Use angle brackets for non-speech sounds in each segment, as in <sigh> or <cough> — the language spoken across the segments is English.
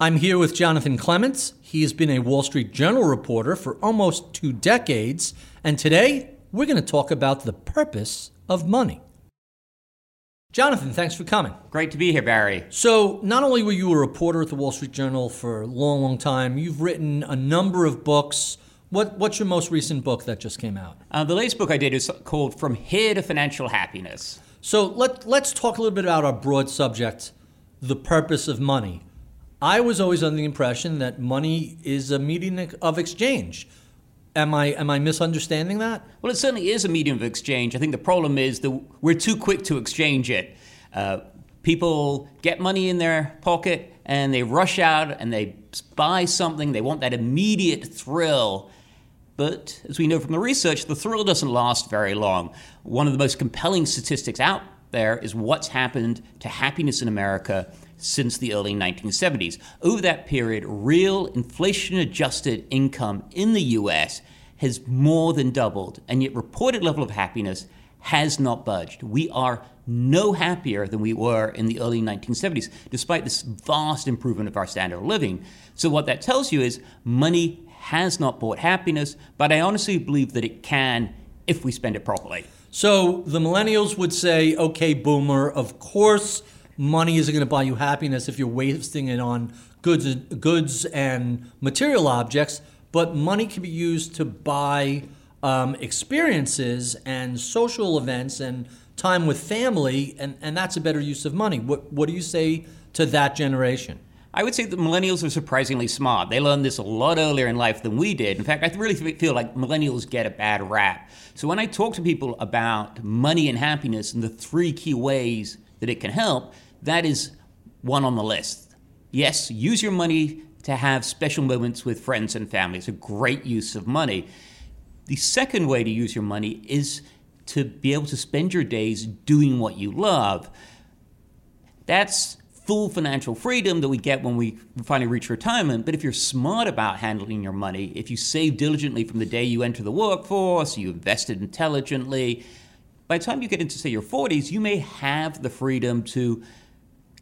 I'm here with Jonathan Clements. He has been a Wall Street Journal reporter for almost two decades, and today we're going to talk about the purpose of money. Jonathan, thanks for coming. Great to be here, Barry. So, not only were you a reporter at the Wall Street Journal for a long, long time, you've written a number of books. What, what's your most recent book that just came out? Uh, the latest book I did is called From Here to Financial Happiness. So, let, let's talk a little bit about our broad subject the purpose of money. I was always under the impression that money is a medium of exchange. Am I am I misunderstanding that? Well, it certainly is a medium of exchange. I think the problem is that we're too quick to exchange it. Uh, people get money in their pocket and they rush out and they buy something. They want that immediate thrill. But as we know from the research, the thrill doesn't last very long. One of the most compelling statistics out there is what's happened to happiness in America since the early 1970s. Over that period, real inflation adjusted income in the US has more than doubled, and yet reported level of happiness has not budged. We are no happier than we were in the early 1970s, despite this vast improvement of our standard of living. So, what that tells you is money has not bought happiness, but I honestly believe that it can if we spend it properly. So, the millennials would say, okay, boomer, of course money isn't going to buy you happiness if you're wasting it on goods, goods and material objects, but money can be used to buy um, experiences and social events and time with family, and, and that's a better use of money. What, what do you say to that generation? I would say that millennials are surprisingly smart. They learned this a lot earlier in life than we did. In fact, I really feel like millennials get a bad rap. So when I talk to people about money and happiness and the three key ways that it can help, that is one on the list. Yes, use your money to have special moments with friends and family. It's a great use of money. The second way to use your money is to be able to spend your days doing what you love. That's full financial freedom that we get when we finally reach retirement. But if you're smart about handling your money, if you save diligently from the day you enter the workforce, you invested intelligently, by the time you get into, say, your 40s, you may have the freedom to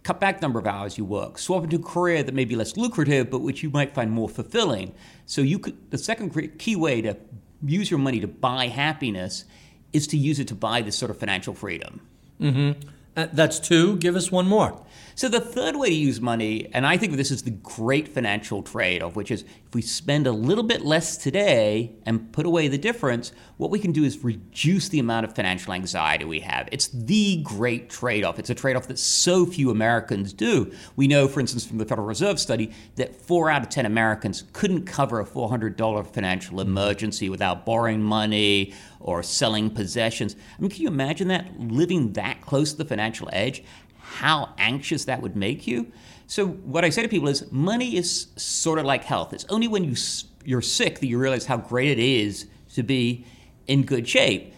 cut back the number of hours you work, swap into a career that may be less lucrative, but which you might find more fulfilling. So you could the second key way to use your money to buy happiness is to use it to buy this sort of financial freedom. Mm-hmm. Uh, that's two. Give us one more. So the third way to use money, and I think this is the great financial trade-off, which is if we spend a little bit less today and put away the difference, what we can do is reduce the amount of financial anxiety we have. It's the great trade-off. It's a trade-off that so few Americans do. We know, for instance, from the Federal Reserve study, that four out of ten Americans couldn't cover a $400 financial emergency without borrowing money or selling possessions. I mean, can you imagine that living that close to the financial edge? how anxious that would make you. So what I say to people is money is sort of like health. It's only when you you're sick that you realize how great it is to be in good shape.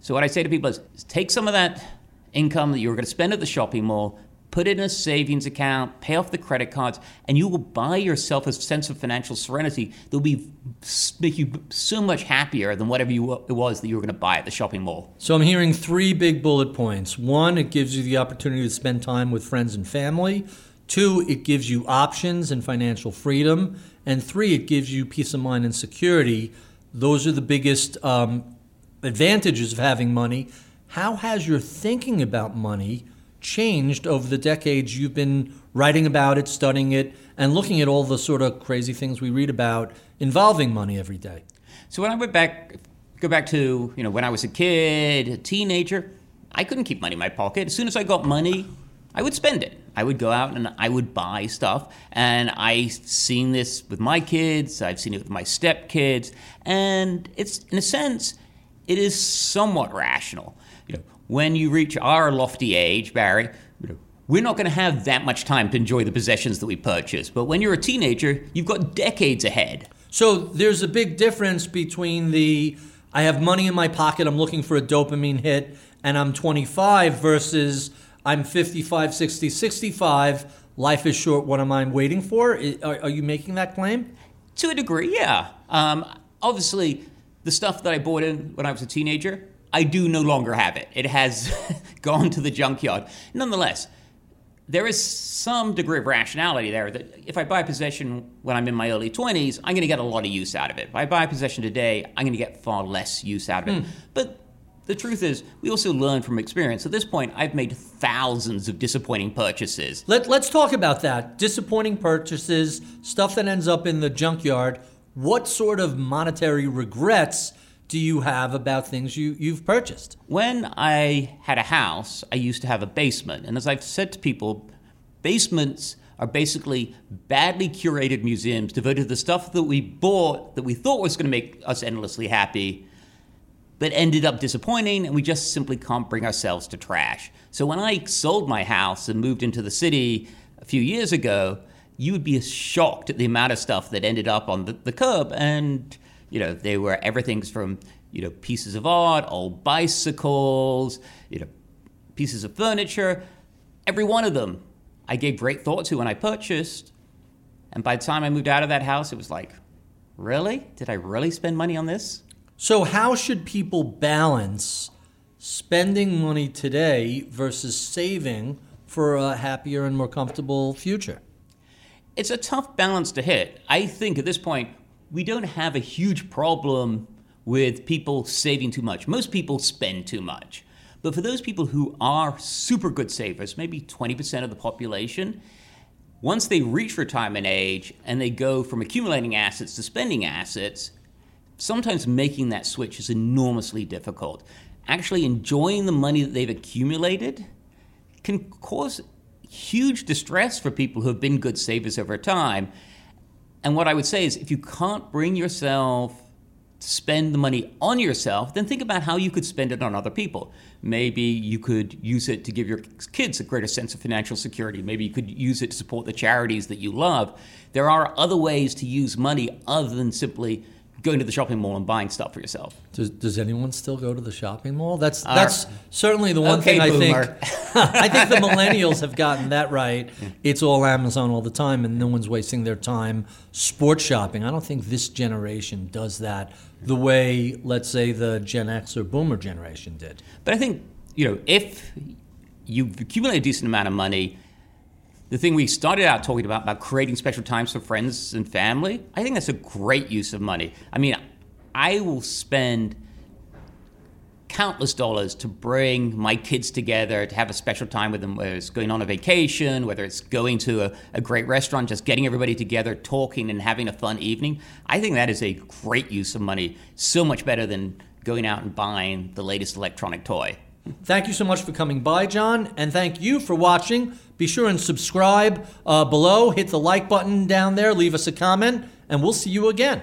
So what I say to people is take some of that income that you're going to spend at the shopping mall, put it in a savings account, pay off the credit cards, and you will buy yourself a sense of financial serenity that will be make you so much happier than whatever you, it was that you were going to buy at the shopping mall. So I'm hearing three big bullet points. One, it gives you the opportunity to spend time with friends and family. Two, it gives you options and financial freedom. And three, it gives you peace of mind and security. Those are the biggest um, advantages of having money. How has your thinking about money changed over the decades you've been writing about it, studying it, and looking at all the sort of crazy things we read about involving money every day. So when I went back, go back to you know when I was a kid, a teenager, I couldn't keep money in my pocket. As soon as I got money, I would spend it. I would go out and I would buy stuff. And I've seen this with my kids. I've seen it with my stepkids, and it's in a sense, it is somewhat rational. When you reach our lofty age, Barry, we're not going to have that much time to enjoy the possessions that we purchase. But when you're a teenager, you've got decades ahead. So there's a big difference between the I have money in my pocket, I'm looking for a dopamine hit, and I'm 25 versus I'm 55, 60, 65. Life is short. What am I waiting for? Are, are you making that claim? To a degree, yeah. Um, obviously, the stuff that I bought in when I was a teenager, I do no longer have it. It has <laughs> gone to the junkyard. Nonetheless, there is some degree of rationality there that if I buy a possession when I'm in my early 20s, I'm going to get a lot of use out of it. If I buy a possession today, I'm going to get far less use out of it. Hmm. But the truth is, we also learn from experience. At this point, I've made thousands of disappointing purchases. Let, let's talk about that. Disappointing purchases, stuff that ends up in the junkyard. What sort of monetary regrets do you have about things you, you've purchased? When I had a house, I used to have a basement. And as I've said to people, basements are basically badly curated museums devoted to the stuff that we bought that we thought was going to make us endlessly happy, but ended up disappointing, and we just simply can't bring ourselves to trash. So when I sold my house and moved into the city a few years ago, you would be shocked at the amount of stuff that ended up on the, the curb. And, you know, they were everything's from, you know, pieces of art, old bicycles, you know, pieces of furniture. Every one of them I gave great thought to when I purchased. And by the time I moved out of that house, it was like, really? Did I really spend money on this? So, how should people balance spending money today versus saving for a happier and more comfortable future? It's a tough balance to hit. I think at this point, we don't have a huge problem with people saving too much. Most people spend too much. But for those people who are super good savers, maybe 20% of the population, once they reach retirement age and they go from accumulating assets to spending assets, sometimes making that switch is enormously difficult. Actually, enjoying the money that they've accumulated can cause huge distress for people who have been good savers over time. And what I would say is if you can't bring yourself to spend the money on yourself, then think about how you could spend it on other people. Maybe you could use it to give your kids a greater sense of financial security. Maybe you could use it to support the charities that you love. There are other ways to use money other than simply going to the shopping mall and buying stuff for yourself. Does, does anyone still go to the shopping mall? That's that's certainly the one okay, thing I think. <laughs> I think the millennials have gotten that right. It's all Amazon all the time, and no one's wasting their time sports shopping. I don't think this generation does that the way, let's say, the Gen X or Boomer generation did. But I think, you know, if you've accumulated a decent amount of money, the thing we started out talking about, about creating special times for friends and family, I think that's a great use of money. I mean, I will spend countless dollars to bring my kids together to have a special time with them, whether it's going on a vacation, whether it's going to a, a great restaurant, just getting everybody together, talking and having a fun evening. I think that is a great use of money, so much better than going out and buying the latest electronic toy. Thank you so much for coming by, John, and thank you for watching. Be sure and subscribe uh, below, hit the like button down there, leave us a comment, and we'll see you again.